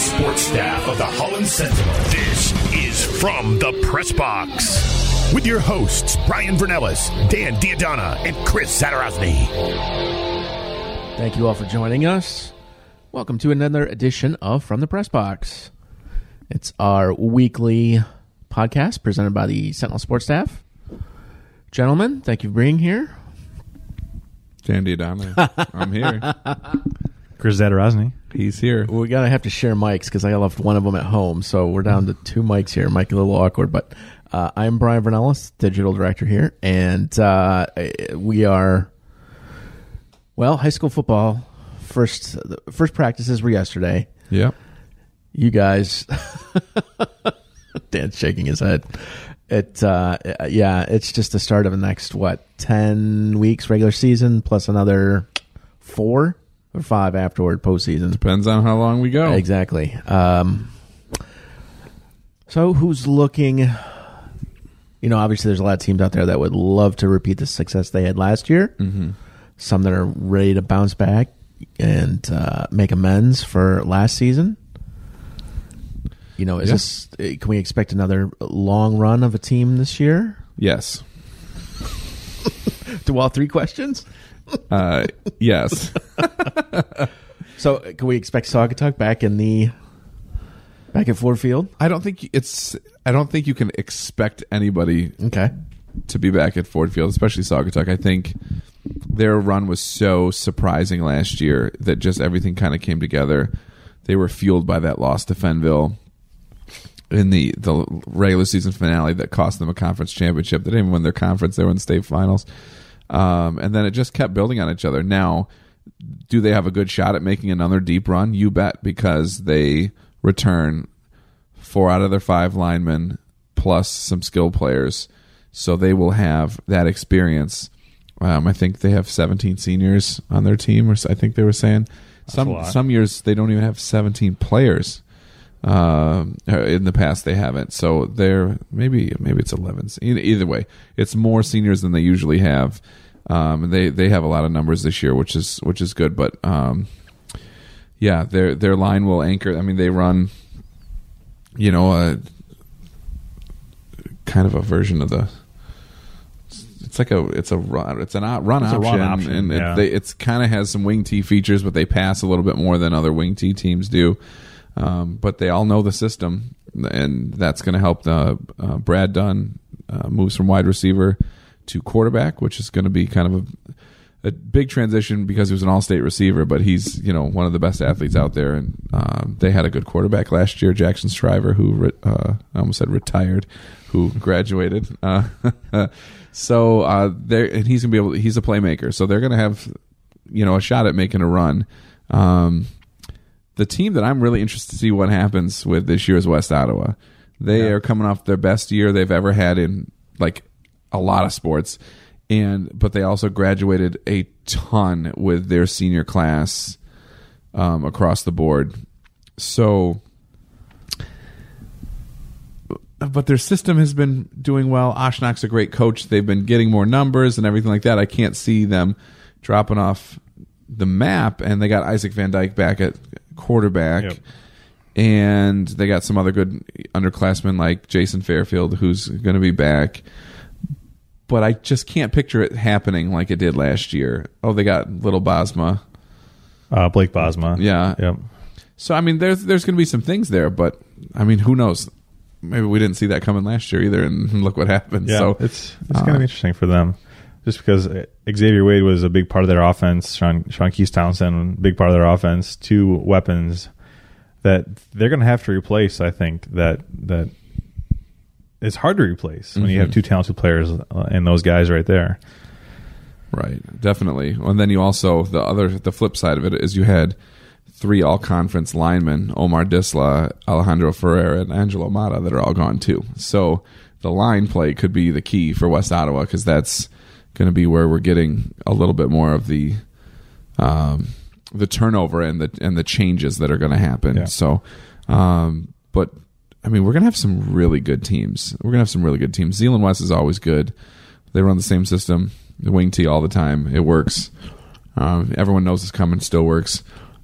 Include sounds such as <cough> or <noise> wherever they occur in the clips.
Now, from the sports staff of the Holland Sentinel, this is From the Press Box. With your hosts, Brian Vernellis, Dan D'Addona, and Chris Zadarozny. Thank you all for joining us. Welcome to another edition of From the Press Box. It's our weekly podcast presented by the Sentinel Sports Staff. Gentlemen, thank you for being here. Dan D'Addona. I'm here. <laughs> Chris Zadarozny. He's here. We gotta have to share mics because I left one of them at home. So we're down to two mics here. Mike, a little awkward, but uh, I'm Brian Vernellis, digital director here. And uh, we are, well, high school football. First, the first practices were yesterday. Yep. You guys, <laughs> Dan's shaking his head. It, uh, yeah, it's just the start of the next what ten weeks regular season plus another four or five afterward postseason. Depends on how long we go. Exactly. Um, so who's looking? You know, obviously, there's a lot of teams out there that would love to repeat the success they had last year. Mm-hmm. Some that are ready to bounce back and uh, make amends for last season. You know, is Yeah. this? Can we expect another long run of a team this year? Yes. Do all three questions? Uh, yes. <laughs> So, can we expect Saugatuck back in the back at Ford Field? I don't think it's. I don't think you can expect anybody Okay. to be back at Ford Field, especially Saugatuck. I think their run was so surprising last year that just everything kind of came together. They were fueled by that loss to Fenville in the the regular season finale that cost them a conference championship. They didn't even win their conference; they were in the state finals. Um, and then it just kept building on each other. Now, do they have a good shot at making another deep run? You bet, because they return four out of their five linemen plus some skill players. So they will have that experience. Um, I think they have 17 seniors on their team, or I think they were saying some some years they don't even have 17 players. Um, uh, in the past they haven't. So they're maybe maybe it's 11. E- Either way, it's more seniors than they usually have. Um, they they have a lot of numbers this year, which is which is good. But um, yeah, their their line will anchor. I mean, they run, you know, a kind of a version of the. It's like a it's a run it's an run It's option, run option, and yeah. it, they, it's kind of has some wing T features, but they pass a little bit more than other wing T teams do. Um, but they all know the system, and that's going to help. The uh, Brad Dunn uh, moves from wide receiver to quarterback, which is going to be kind of a, a big transition because he was an all-state receiver, but he's you know one of the best athletes out there, and um, they had a good quarterback last year, Jackson Shriver, who re- uh, I almost said retired, who graduated. <laughs> Uh, <laughs> so uh, there, and he's gonna be able. He's a playmaker, so they're gonna have you know a shot at making a run. Um, the team that I'm really interested to see what happens with this year is West Ottawa. They are coming off their best year they've ever had in like a lot of sports, and but they also graduated a ton with their senior class um, across the board. So, but their system has been doing well. Oshnak's a great coach. They've been getting more numbers and everything like that. I can't see them dropping off the map. And they got Isaac Van Dyke back at quarterback. Yep. And they got some other good underclassmen like Jason Fairfield, who's going to be back. But I just can't picture it happening like it did last year. Oh, they got little Bosma. Uh, Blake Bosma. Yeah. Yep. So I mean, there's there's going to be some things there, but I mean, who knows? Maybe we didn't see that coming last year either, and look what happened. Yeah. so it's it's uh, going to be interesting for them, just because Xavier Wade was a big part of their offense. Sean Sean Keys Townsend, big part of their offense. Two weapons that they're going to have to replace. I think that that it's hard to replace when you have Mhm. two talented players uh, and those guys right there. Right, definitely. And then you also the other the flip side of it is you had three all conference linemen, Omar Disla, Alejandro Ferreira, and Angelo Mata, that are all gone too. So the line play could be the key for West Ottawa because that's going to be where we're getting a little bit more of the um, the turnover and the and the changes that are going to happen. Yeah. So, um, but I mean, we're going to have some really good teams. We're going to have some really good teams. Zeeland West is always good. They run the same system, the wing tee all the time. It works. Um, everyone knows it's coming. Still works.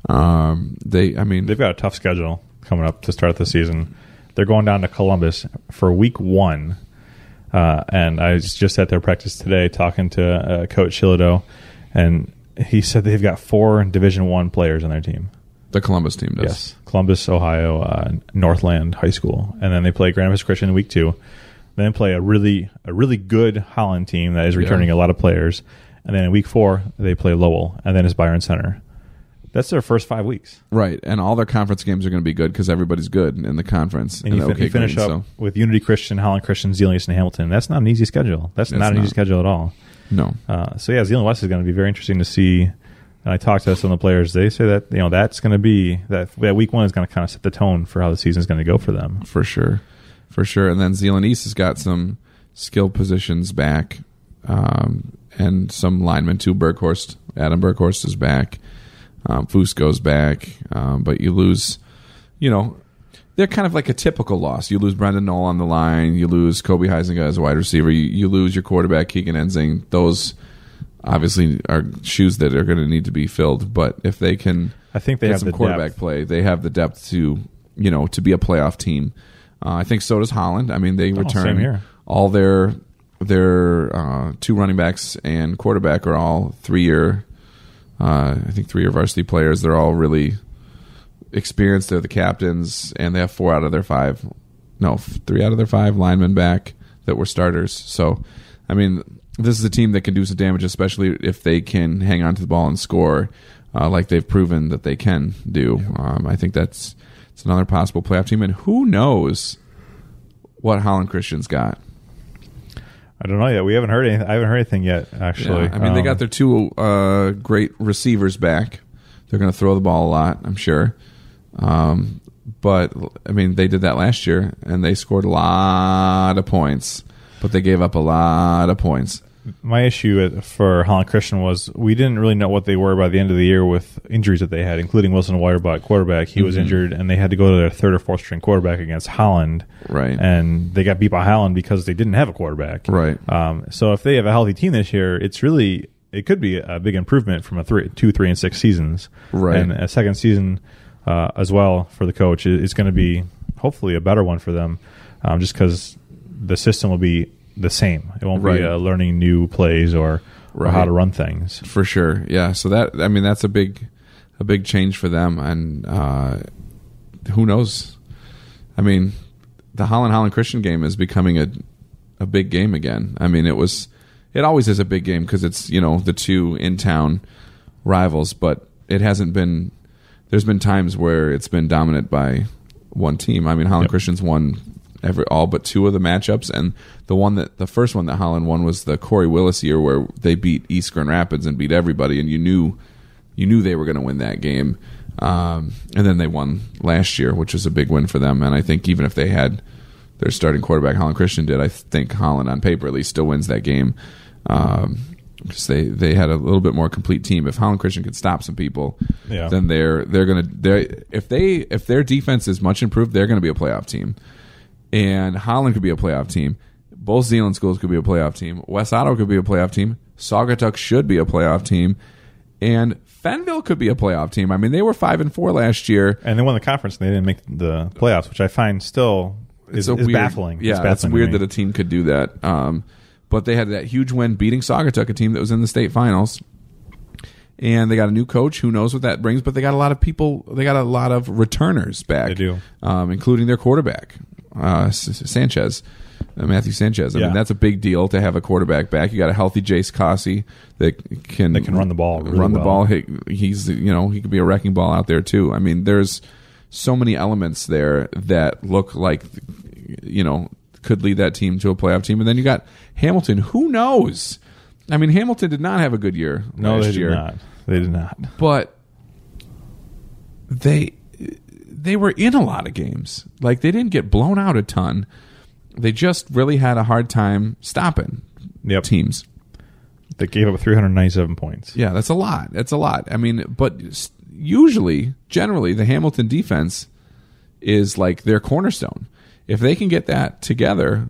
Um, they, I mean, They've got a tough schedule coming up to start the season. They're going down to Columbus for week one. Uh, and I was just at their practice today talking to uh, Coach Shilido, and he said they've got four Division One players on their team. the Columbus team does. Yes, Columbus, Ohio, uh, Northland High School, and then they play Grand Rapids Christian in week two. Then play a really a really good Holland team that is returning Yeah. a lot of players, and then in week four they play Lowell, and then it's Byron Center. That's their first five weeks, Right, and all their conference games are going to be good because everybody's good in the conference. and you, fin- OK you finish up so- with Unity Christian, Holland Christian, Zeeland and Hamilton. That's not an easy schedule. That's not an not. easy schedule at all. no, Uh, so yeah, Zeeland West is going to be very interesting to see. And I talked to some of the players. They say that you know that's going to be that that week one is going to kind of set the tone for how the season is going to go for them. for sure, for sure. And then Zeeland East has got some skill positions back, um, and some linemen too. Berghorst, Adam Berghorst is back. Um, goes back, um, but you lose. You know, they're kind of like a typical loss. You lose Brendan Knoll on the line. You lose Kobe Heisinger as a wide receiver. You, you lose your quarterback Keegan Enzing. Those obviously are shoes that are going to need to be filled. But if they can, I think they get have some the quarterback depth. play. They have the depth to you know to be a playoff team. Uh, I think so does Holland. I mean, they Oh, return here. all their their uh, two running backs and quarterback are all three year. Uh, I think three year varsity players. They're all really experienced. They're the captains, and they have four out of their five, no, three out of their five linemen back that were starters. So, I mean, this is a team that can do some damage, especially if they can hang on to the ball and score, uh, like they've proven that they can do. Um, I think that's it's another possible playoff team, and who knows what Holland Christian's got. I don't know yet. We haven't heard anything. I haven't heard anything yet. Actually, Yeah, I mean, they Um, got their two uh, great receivers back. They're going to throw the ball a lot, I'm sure. Um, but I mean, they did that last year, and they scored a lot of points, but they gave up a lot of points. My issue for Holland Christian was we didn't really know what they were by the end of the year with injuries that they had, including Wilson Wirebot quarterback. He Mm-hmm. was injured, and they had to go to their third or fourth string quarterback against Holland. Right. and they got beat by Holland because they didn't have a quarterback. Right. Um, so if they have a healthy team this year, it's really it could be a big improvement from a three, two, three, and six seasons. Right. and a second season uh, as well for the coach is, going to be hopefully a better one for them, um, just because the system will be the same. It won't Right. be uh, learning new plays or, or how to run things. for sure. Yeah. So that I mean that's a big a big change for them, and uh, who knows? I mean, the Holland Holland Christian game is becoming a a big game again. I mean, it was it always is a big game because it's you know the two in town rivals, but it hasn't been. There's been times where it's been dominant by one team. I mean, Holland Yep. Christian's won every all but two of the matchups, and the one that the first one that Holland won was the Corey Willis year where they beat East Grand Rapids and beat everybody, and you knew you knew they were going to win that game. Um, and then they won last year, which was a big win for them. And I think even if they had their starting quarterback, Holland Christian did, I think Holland on paper at least still wins that game. Um, because they, they had a little bit more complete team. If Holland Christian could stop some people, Yeah. then they're they're gonna they if they if their defense is much improved, they're gonna be a playoff team. And Holland could be a playoff team. Both Zeeland schools could be a playoff team. West Ottawa could be a playoff team. Saugatuck should be a playoff team. And Fenville could be a playoff team. I mean, they were five and four last year. And they won the conference, and they didn't make the playoffs, which I find still is, a is weird, baffling. Yeah, it's, it's, baffling to weird that a team could do that. Um, but they had that huge win beating Saugatuck, a team that was in the state finals. And they got a new coach. Who knows what that brings? But they got a lot of people. They got a lot of returners back. They do. um, including their quarterback, uh, Sanchez, uh, Matthew Sanchez. I Yeah. mean, that's a big deal to have a quarterback back. You got a healthy Jace Cossey that can That can run the ball really run the well. ball. He, he's you know he could be a wrecking ball out there too. I mean, there's so many elements there that look like you know could lead that team to a playoff team. And then you got Hamilton. Who knows? I mean, Hamilton did not have a good year No, last they did year, not. They did not. but they they were in a lot of games. Like they didn't get blown out a ton. They just really had a hard time stopping Yep. teams. They gave up 397 points. Yeah, that's a lot. That's a lot. I mean, but usually, generally, the Hamilton defense is like their cornerstone. If they can get that together,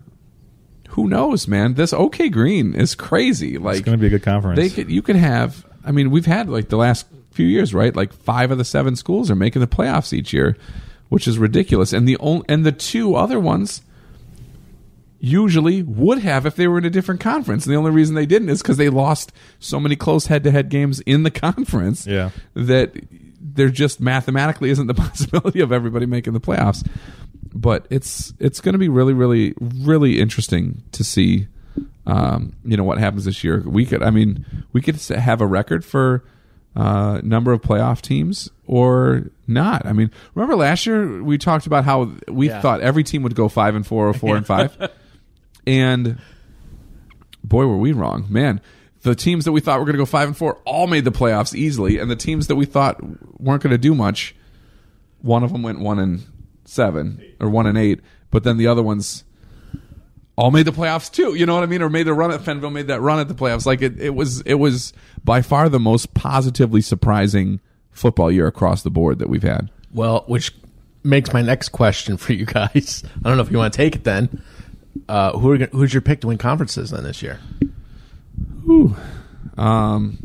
who knows, man? This OK Green is crazy. Like It's going to be a good conference. they could, you could have. I mean, we've had like the last few years, right? Like five of the seven schools are making the playoffs each year, which is ridiculous. And the only and the two other ones usually would have if they were in a different conference. And the only reason they didn't is because they lost so many close head-to-head games in the <laughs> conference Yeah. that there just mathematically isn't the <laughs> possibility of everybody making the playoffs. But it's it's going to be really, really, really interesting to see. Um, you know what happens this year. We could, I mean, we could have a record for uh, number of playoff teams or not. I mean, remember last year we talked about how we Yeah. thought every team would go five and four or four and five, <laughs> and boy, were we wrong, man. The teams that we thought were going to go five and four all made the playoffs easily, and the teams that we thought weren't going to do much, one of them went one and seven or one and eight, but then the other ones all made the playoffs too. You know what I mean? Or made a run at Fenville, made that run at the playoffs. Like it, it was, it was by far the most positively surprising football year across the board that we've had. Well, which makes my next question for you guys. <laughs> I don't know if you want to take it then. Uh, who are, gonna- who's your pick to win conferences then this year? Um,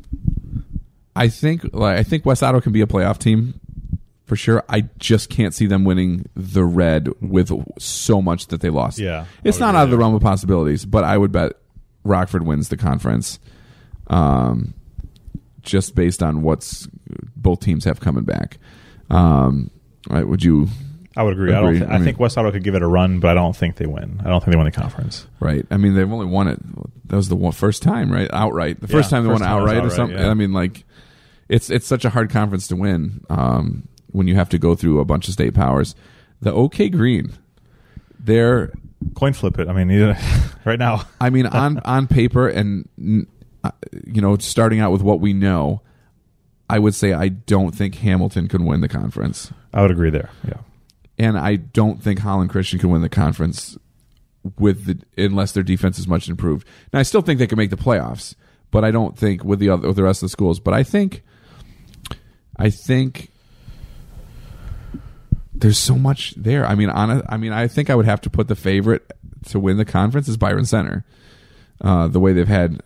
I think, like, I think West Otto can be a playoff team for sure. I just can't see them winning the red with so much that they lost. Yeah, it's not out of the realm of possibilities, but I would bet Rockford wins the conference. Um, just based on what's both teams have coming back. Um, right, would you? I would agree. I don't. Th- I I, mean- think West Otto could give it a run, but I don't think they win. I don't think they win the conference. Right. I mean, they've only won it. That was the one, first time, right? Outright. The first Yeah, time they first won time it outright or something. yeah. I mean, like, it's it's such a hard conference to win um, when you have to go through a bunch of state powers. The OK Green, they're. Coin flip it. I mean, either, <laughs> right now. I mean, <laughs> on on paper and uh, you know, starting out with what we know, I would say I don't think Hamilton can win the conference. I would agree there. Yeah. and I don't think Holland Christian can win the conference with the unless their defense is much improved. Now I still think they can make the playoffs, but I don't think with the other with the rest of the schools. But I think, I think there's so much there. I mean, on a, I mean, I think I would have to put the favorite to win the conference is Byron Center. Uh, the way they've had,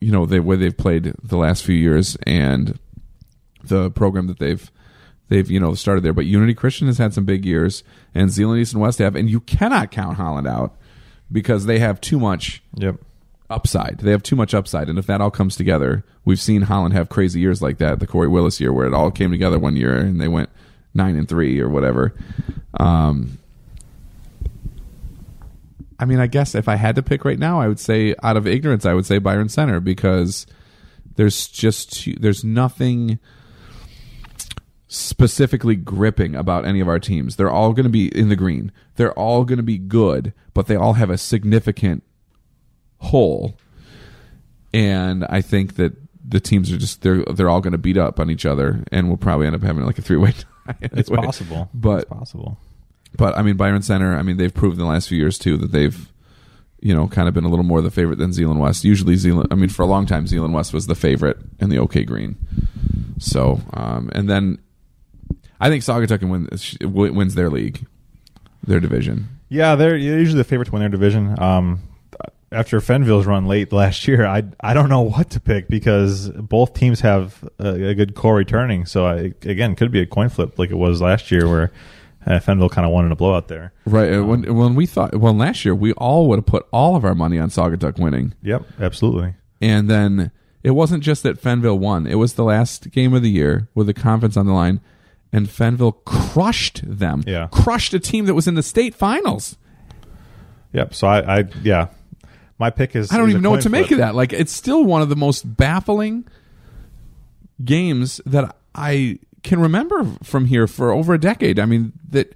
you know, the way they've played the last few years and the program that they've they've you know started there. But Unity Christian has had some big years, and Zeeland East and West have, and you cannot count Holland out because they have too much Yep. upside. They have too much upside, and if that all comes together, we've seen Holland have crazy years like that. The Corey Willis year, where it all came together one year and they went nine and three or whatever. Um, I mean, I guess if I had to pick right now, I would say out of ignorance, I would say Byron Center because there's just there's nothing specifically gripping about any of our teams. They're all going to be in the green. They're all going to be good, but they all have a significant hole. And I think that the teams are just they're they're all going to beat up on each other, and we'll probably end up having like a three way. <laughs> <laughs> It's possible. but it's possible. but I mean Byron Center. I mean they've proved in the last few years too that they've you know kind of been a little more the favorite than Zeeland West. Usually Zeeland. I mean for a long time Zeeland West was the favorite in the OK Green. So um, and then I think Saugatuck win wins their league, their division. Yeah, they're usually the favorite to win their division. Um, after Fenville's run late last year, I I don't know what to pick because both teams have a, a good core returning. So I, again, could be a coin flip like it was last year, where uh, Fenville kind of won in a blowout there. Right. uh, when when we thought well last year we all would have put all of our money on Saugatuck winning. Yep, absolutely. And then it wasn't just that Fenville won. It was the last game of the year with the conference on the line, and Fenville crushed them. Yeah. Crushed a team that was in the state finals. Yep. So I, I yeah, my pick is. I don't is even know what to make of that. Like it's still one of the most baffling games that I can remember from here for over a decade. I mean, that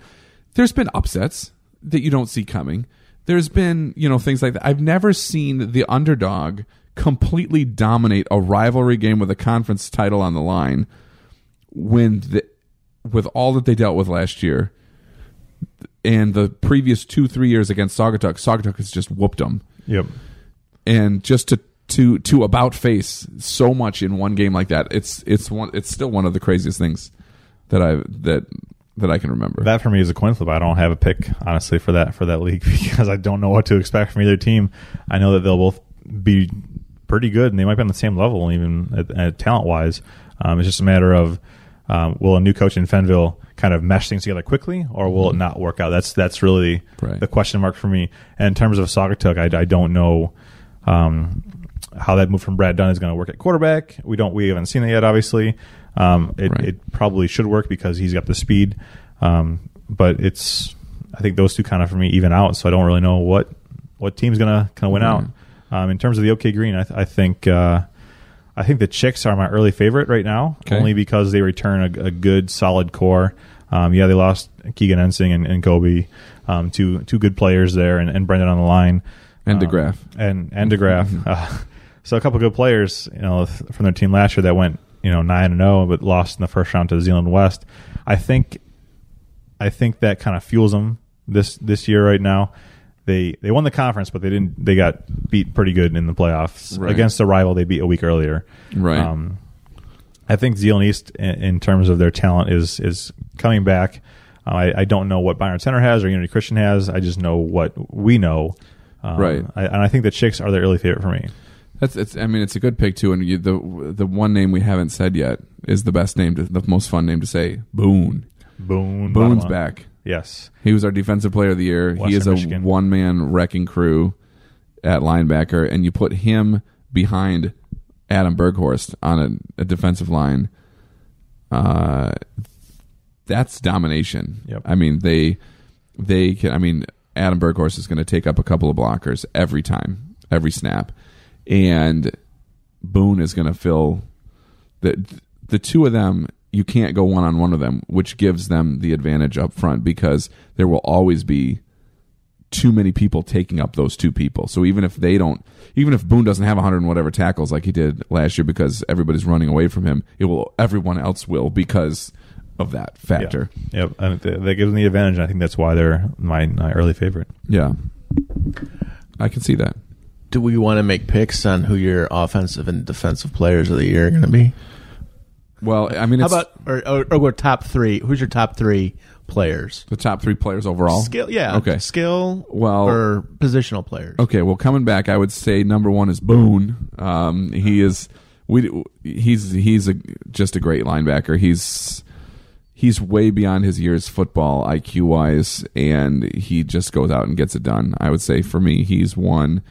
there's been upsets that you don't see coming. There's been, you know, things like that. I've never seen the underdog completely dominate a rivalry game with a conference title on the line when the with all that they dealt with last year, and the previous two three years against Saugatuck, Saugatuck has just whooped them, Yep. and just to to to about face so much in one game like that, it's it's one it's still one of the craziest things that I that that I can remember. That for me is a coin flip. I don't have a pick honestly for that for that <laughs> league because I don't know what to expect from either team. I know that they'll both be pretty good and they might be on the same level even at, at talent wise. Um, it's just a matter of um, will a new coach in Fenville kind of mesh things together quickly or will it not work out? That's that's really Right. the question mark for me. And in terms of Saugatuck, I, I don't know. Um, how that move from Brad Dunn is going to work at quarterback. We don't we haven't seen it yet. Obviously, um, it, Right. it probably should work because he's got the speed. Um, but it's I think those two kind of for me even out. So I don't really know what what team's gonna kind of win out. Um, in terms of the OK Green, I, th- I think uh, I think the Chix are my early favorite right now, Okay. only because they return a, a good solid core. Um, yeah, they lost Keegan Ensing and, and Kobe, um, two two good players there, and, and Brendan on the line and um, DeGraff. and and DeGraff. Uh, so a couple good players, you know, th- from their team last year that went, you know, nine and zero, but lost in the first round to the Zeeland West. I think, I think that kind of fuels them this this year right now. They they won the conference, but they didn't. They got beat pretty good in the playoffs Right. against a rival they beat a week earlier. Right. Um, I think Zeeland East, in, in terms of their talent, is is coming back. Uh, I, I don't know what Byron Center has or Unity Christian has. I just know what we know. Um, Right. I, and I think the Chix are the early favorite for me. That's it's. I mean, it's a good pick too. And you, the the one name we haven't said yet is the best name, to, the most fun name to say. Boone. Boone. Boone's back. Yes. He was our defensive player of the year. he is a Michigan. one man wrecking crew at linebacker, and you put him behind Adam Berghorst on a, a defensive line. Uh, that's domination. Yep. I mean they they can. I mean Adam Berghorst is going to take up a couple of blockers every time, every snap, and Boone is going to fill the the two of them. You can't go one on one with them, which gives them the advantage up front because there will always be too many people taking up those two people. So even if they don't, even if Boone doesn't have 100 and whatever tackles like he did last year because everybody's running away from him, it will everyone else will because of that factor. Yeah. Yep. And th- that gives them the advantage. and I think that's why they're my, my early favorite. Yeah. I can see that. Do we want to make picks on who your offensive and defensive players of the year are going to be? Well, I mean, How about or, or, or top three? Who's your top three players? the top three players overall. Skill, yeah. Okay. skill. Well- or positional players. Okay, well, coming back, I would say number one is Boone. Um, he is we he's he's a just a great linebacker. He's he's way beyond his years football IQ wise, and he just goes out and gets it done. I would say for me, he's one.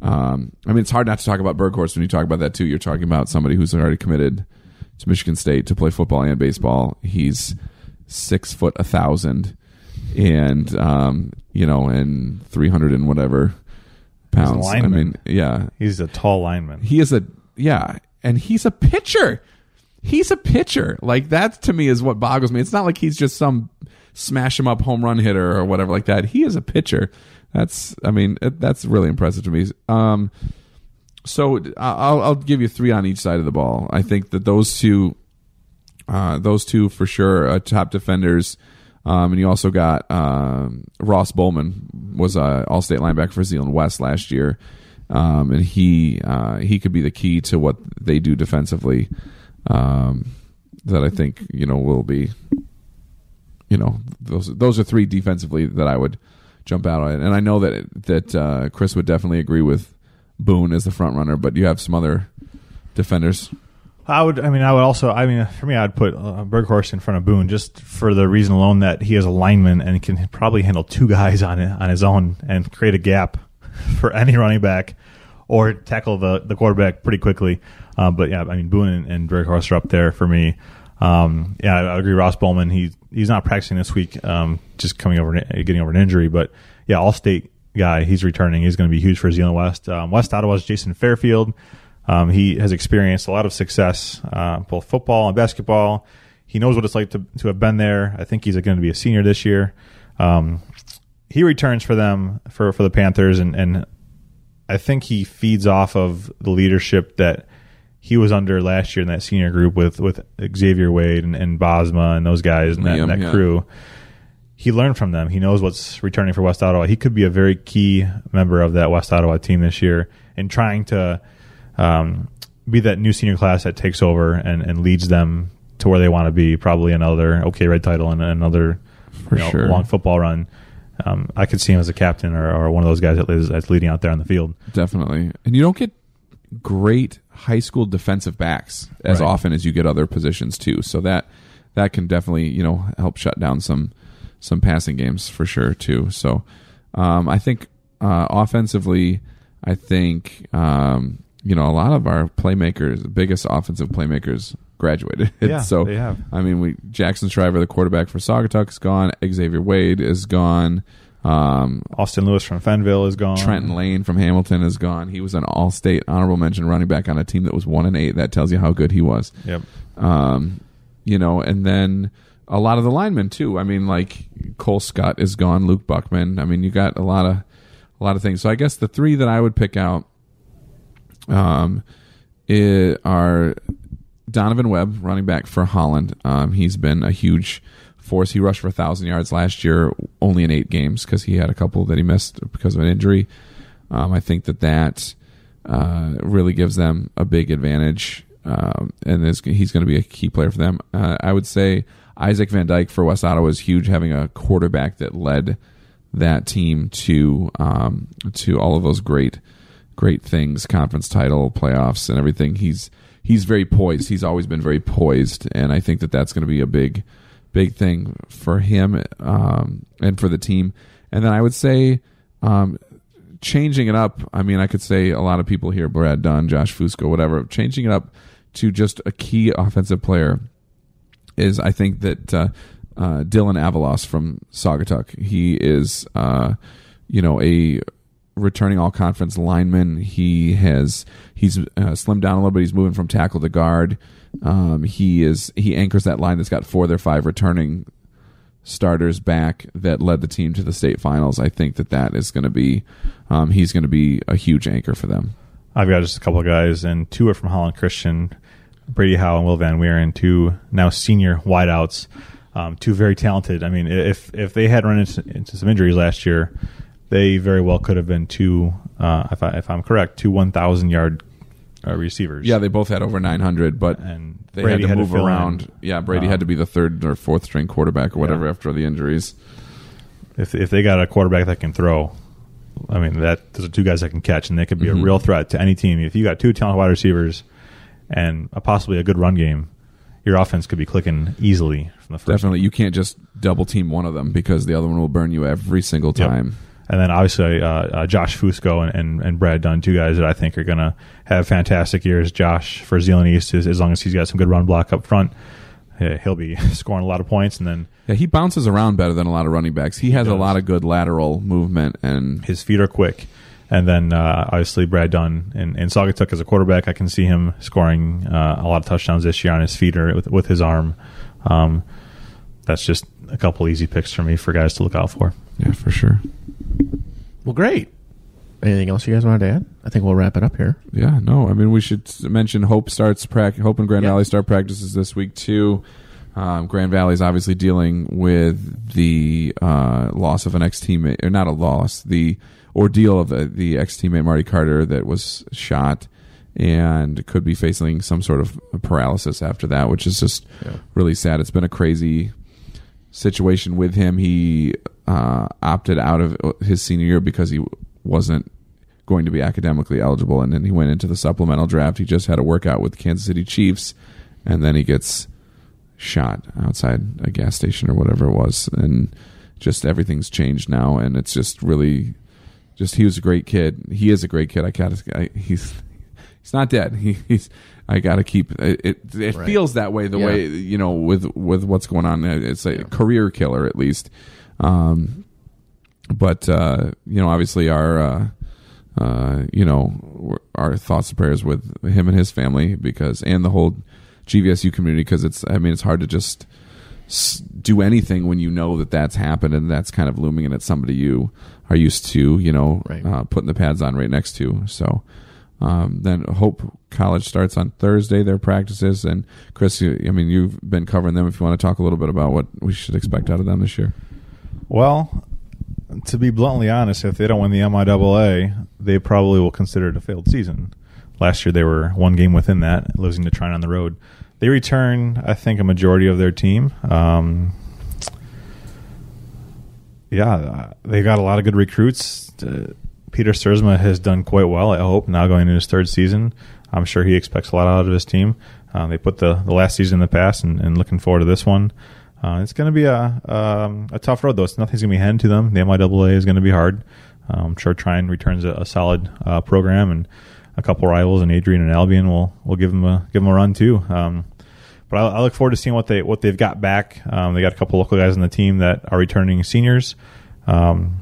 Um, I mean, it's hard not to talk about Berghorst when you talk about that too. You're talking about somebody who's already committed to Michigan State to play football and baseball. He's six foot a thousand, and um, you know, and three hundred and whatever pounds. I mean, yeah, He's a tall lineman. he is a yeah, and he's a pitcher. He's a pitcher. Like that to me is what boggles me. It's not like he's just some smash him up home run hitter or whatever like that. He is a pitcher. That's I mean that's really impressive to me. Um, so I'll I'll give you three on each side of the ball. I think that those two, uh, those two for sure, uh, top defenders. Um, and you also got um, Ross Bowman was a All State linebacker for Zeeland West last year, um, and he uh, he could be the key to what they do defensively. Um, that I think you know will be, you know, those those are three defensively that I would jump out on, and I know that that uh, Chris would definitely agree with Boone as the front runner, but you have some other defenders. I would. I mean, I would also. I mean, for me, I'd put uh, Berghorst in front of Boone just for the reason alone that he is a lineman and can probably handle two <laughs> guys on it, on his own and create a gap <laughs> for any running back or tackle the the quarterback pretty quickly. Uh, but yeah, I mean, Boone and, and Berghorst are up there for me. Um, yeah, I, I agree. Ross Bowman, he he's not practicing this week, um, just coming over, getting over an injury. But yeah, all state guy, he's returning. He's going to be huge for Zeeland West. Um, West Ottawa's Jason Fairfield. Um, he has experienced a lot of success, uh, both football and basketball. He knows what it's like to, to have been there. I think he's going to be a senior this year. Um, he returns for them for, for the Panthers, and, and I think he feeds off of the leadership that he was under last year in that senior group with with Xavier Wade and, and Bosma and those guys and that, Liam, that yeah. crew. He learned from them. He knows what's returning for West Ottawa. He could be a very key member of that West Ottawa team this year in trying to um, be that new senior class that takes over and, and leads them to where they want to be. Probably another OK Red title and another you know, sure. long football run. Um, I could see him as a captain or, or one of those guys that is that's leading out there on the field. Definitely. And you don't get great high school defensive backs as Right. often as you get other positions too. So that that can definitely, you know, help shut down some some passing games for sure too. So um, I think uh, offensively, I think um, you know a lot of our playmakers, the biggest offensive playmakers, graduated. <laughs> Yeah, so they have. I mean, we Jackson Shriver, the quarterback for Saugatuck, is gone. Xavier Wade is gone. Um, Austin Lewis from Fenville is gone. Trenton Lane from Hamilton is gone. He was an all-state honorable mention running back on a team that was one and eight. That tells you how good he was. Yep. Um, you know, and then a lot of the linemen too. I mean, like Cole Scott is gone. Luke Buckman. I mean, you got a lot of a lot of things. So I guess the three that I would pick out um, are Donovan Webb, running back for Holland. Um, he's been a huge force. He rushed for thousand yards last year, only in eight games because he had a couple that he missed because of an injury. Um, I think that that uh, really gives them a big advantage, um, and he's going to be a key player for them. Uh, I would say Isaac Van Dyke for West Ottawa is huge, having a quarterback that led that team to um, to all of those great great things, conference title, playoffs, and everything. He's he's very poised. He's always been very poised, and I think that that's going to be a big big thing for him um, and for the team. And then I would say um, changing it up. I mean, I could say a lot of people here, Brad Dunn, Josh Fusco, whatever. Changing it up to just a key offensive player is I think that uh, uh, Dylan Avalos from Saugatuck. He is, uh, you know, a returning all conference lineman. He has he's uh, slimmed down a little bit. He's moving from tackle to guard. Um, he is he anchors that line that's got four of their five returning starters back that led the team to the state finals. I think that that is going to be um, he's going to be a huge anchor for them. I've got just a couple of guys, and two are from Holland Christian, Brady Howe and Will Van Weeren, two now senior wideouts, um, two very talented. I mean, if if they had run into, into some injuries last year, they very well could have been two, uh, if, I, if I'm correct, two 1,000 yard uh, receivers. Yeah, they both had over 900, but And they Brady had to had move fill around. in. Yeah, Brady Um, had to be the third or fourth string quarterback or whatever Yeah. after the injuries. if if they got a quarterback that can throw, I mean that those are two guys that can catch, and they could be Mm-hmm. a real threat to any team. If you got two talented wide receivers and a, possibly a good run game, your offense could be clicking easily from the first. Definitely, you can't just double team one of them because the other one will burn you every single Yep. time. And then obviously uh, uh, Josh Fusco and, and, and Brad Dunn, two guys that I think are going to have fantastic years. Josh for Zeeland East, is, as long as he's got some good run block up front, eh, he'll be <laughs> scoring a lot of points. And then Yeah, he bounces around better than a lot of running backs. He has a lot of good lateral movement and his feet are quick. And then uh, obviously Brad Dunn and, and Saugatuck as a quarterback, I can see him scoring uh, a lot of touchdowns this year on his feet or with, with his arm. Um, that's just a couple easy picks for me for guys to look out for. yeah, for sure. Well, great. Anything else you guys wanted to add? I think we'll wrap it up here. Yeah, no. I mean, we should mention Hope starts prac. Hope and Grand Yeah. Valley start practices this week too. Um, Grand Valley is obviously dealing with the uh, loss of an ex teammate, or not a loss, the ordeal of the, the ex teammate Marty Carter that was shot and could be facing some sort of paralysis after that, which is just really sad. It's been a crazy situation with him. He uh, opted out of his senior year because he wasn't going to be academically eligible, and then he went into the supplemental draft. He just had a workout with the Kansas City Chiefs, and then he gets shot outside a gas station or whatever it was, and just everything's changed now, and it's just really, just he was a great kid. He is a great kid. I gotta, I, he's he's not dead. He, he's I got to keep it. It, it Right. feels that way. The Yeah. way you know with with what's going on. It's a career killer at least. Um, but uh, you know, obviously our uh, uh, you know our thoughts and prayers with him and his family because and the whole GVSU community because it's I mean it's hard to just do anything when you know that that's happened and that's kind of looming and it's somebody you are used to you know Right. uh, putting the pads on right next to so Um, then Hope College starts on Thursday. Their practices and Chris, you, I mean, you've been covering them. If you want to talk a little bit about what we should expect out of them this year. Well, to be bluntly honest, if they don't win the MIAA, they probably will consider it a failed season. Last year, they were one game within that, losing to Trine on the road. They return, I think, a majority of their team. Um, yeah, uh, they got a lot of good recruits. Uh, Peter Stuursma has done quite well. I hope now going into his third season, I'm sure he expects a lot out of his team. Uh, they put the, the last season in the past, and, and looking forward to this one. Uh, it's going to be a um, a tough road though. It's nothing's going to be handed to them. The MIAA is going to be hard. Um, I'm sure Trine returns a, a solid uh, program, and a couple rivals, and Adrian and Albion will will give them a give them a run too. Um, but I, I, look forward to seeing what they what they've got back. Um, they got a couple local guys on the team that are returning seniors. Um,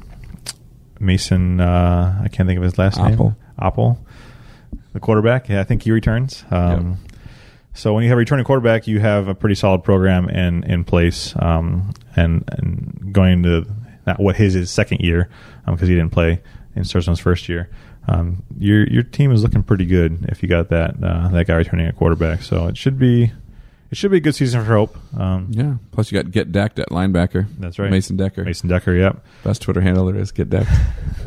Mason, uh, I can't think of his last Apple. name. Apple, the quarterback. Yeah, I think he returns. Um, yep. So when you have a returning quarterback, you have a pretty solid program in in place, um, and and going into not what his is second year because um, he didn't play in Stuursma's first year. Um, your your team is looking pretty good if you got that uh, that guy returning a quarterback. So it should be it should be a good season for Hope. Um, yeah. Plus you got Get Decked at linebacker. That's right, Mason Decker. Mason Decker. Yep. Best Twitter handle there is. Get Decked.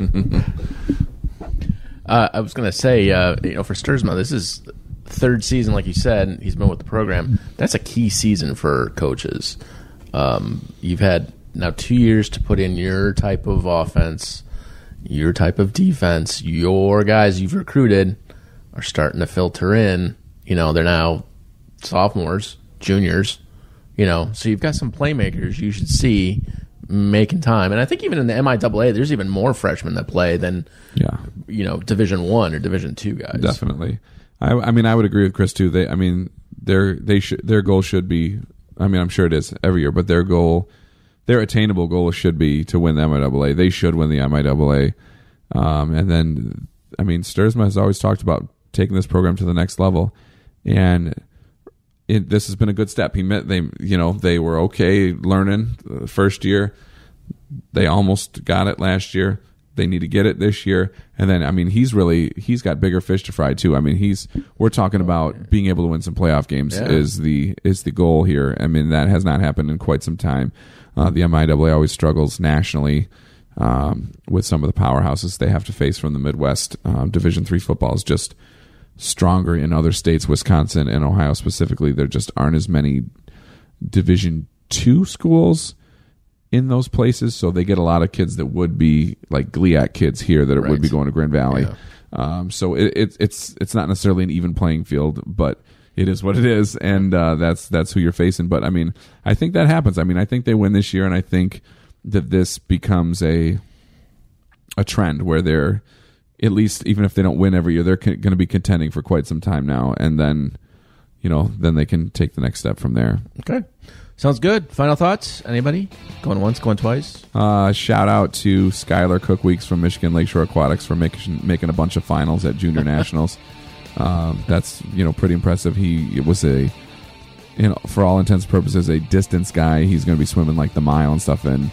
<laughs> <laughs> uh, I was going to say, uh, you know, for Stuursma, this is third season, like you said, he's been with the program. That's a key season for coaches. Um, you've had now two years to put in your type of offense, your type of defense. Your guys you've recruited are starting to filter in. You know, they're now sophomores, juniors. You know, so you've got some playmakers you should see making time. And I think even in the MIAA, there's even more freshmen that play than yeah, you know, Division One or Division Two guys. Definitely. I, I mean, I would agree with Chris too. They, I mean, their they should their goal should be. I mean, I'm sure it is every year, but their goal, their attainable goal should be to win the MIAA. They should win the MIAA, um, and then I mean, Stuursma has always talked about taking this program to the next level, and it, this has been a good step. He met they, you know, they were okay learning the first year. They almost got it last year. They need to get it this year. And then, I mean, he's really he's got bigger fish to fry too. I mean, he's we're talking about being able to win some playoff games yeah. is the is the goal here. I mean, that has not happened in quite some time. Uh, the MIAA always struggles nationally um, with some of the powerhouses they have to face from the Midwest. Um, Division three football is just stronger in other states, Wisconsin and Ohio specifically. There just aren't as many Division two schools in those places, so they get a lot of kids that would be like GLIAC kids here that right. would be going to Grand Valley. Yeah. Um, so it, it, it's it's not necessarily an even playing field, but it is what it is, and uh, that's that's who you're facing. But I mean, I think that happens. I mean, I think they win this year, and I think that this becomes a a trend where they're at least even if they don't win every year, they're con- going to be contending for quite some time now, and then you know then they can take the next step from there. Okay. Sounds good. Final thoughts? Anybody? Going once, going twice? Uh, shout out to Skylar Cook Weeks from Michigan Lakeshore Aquatics for making making a bunch of finals at Junior <laughs> Nationals. Um, that's you know pretty impressive. He was a you know for all intents and purposes a distance guy. He's going to be swimming like the mile and stuff in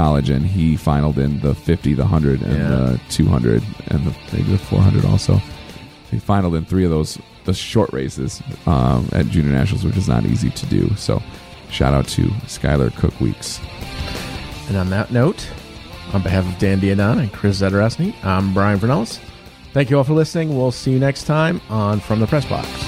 college, and he finaled in the 50, the 100, and yeah. the 200, and the, maybe the 400 also. He finaled in three of those the short races um, at Junior Nationals, which is not easy to do. So Shout out to Skylar Cook Weeks. And on that note, on behalf of Dan D'Addona and Chris Zadarasny, I'm Brian Vernellis. Thank you all for listening. We'll see you next time on From the Press Box.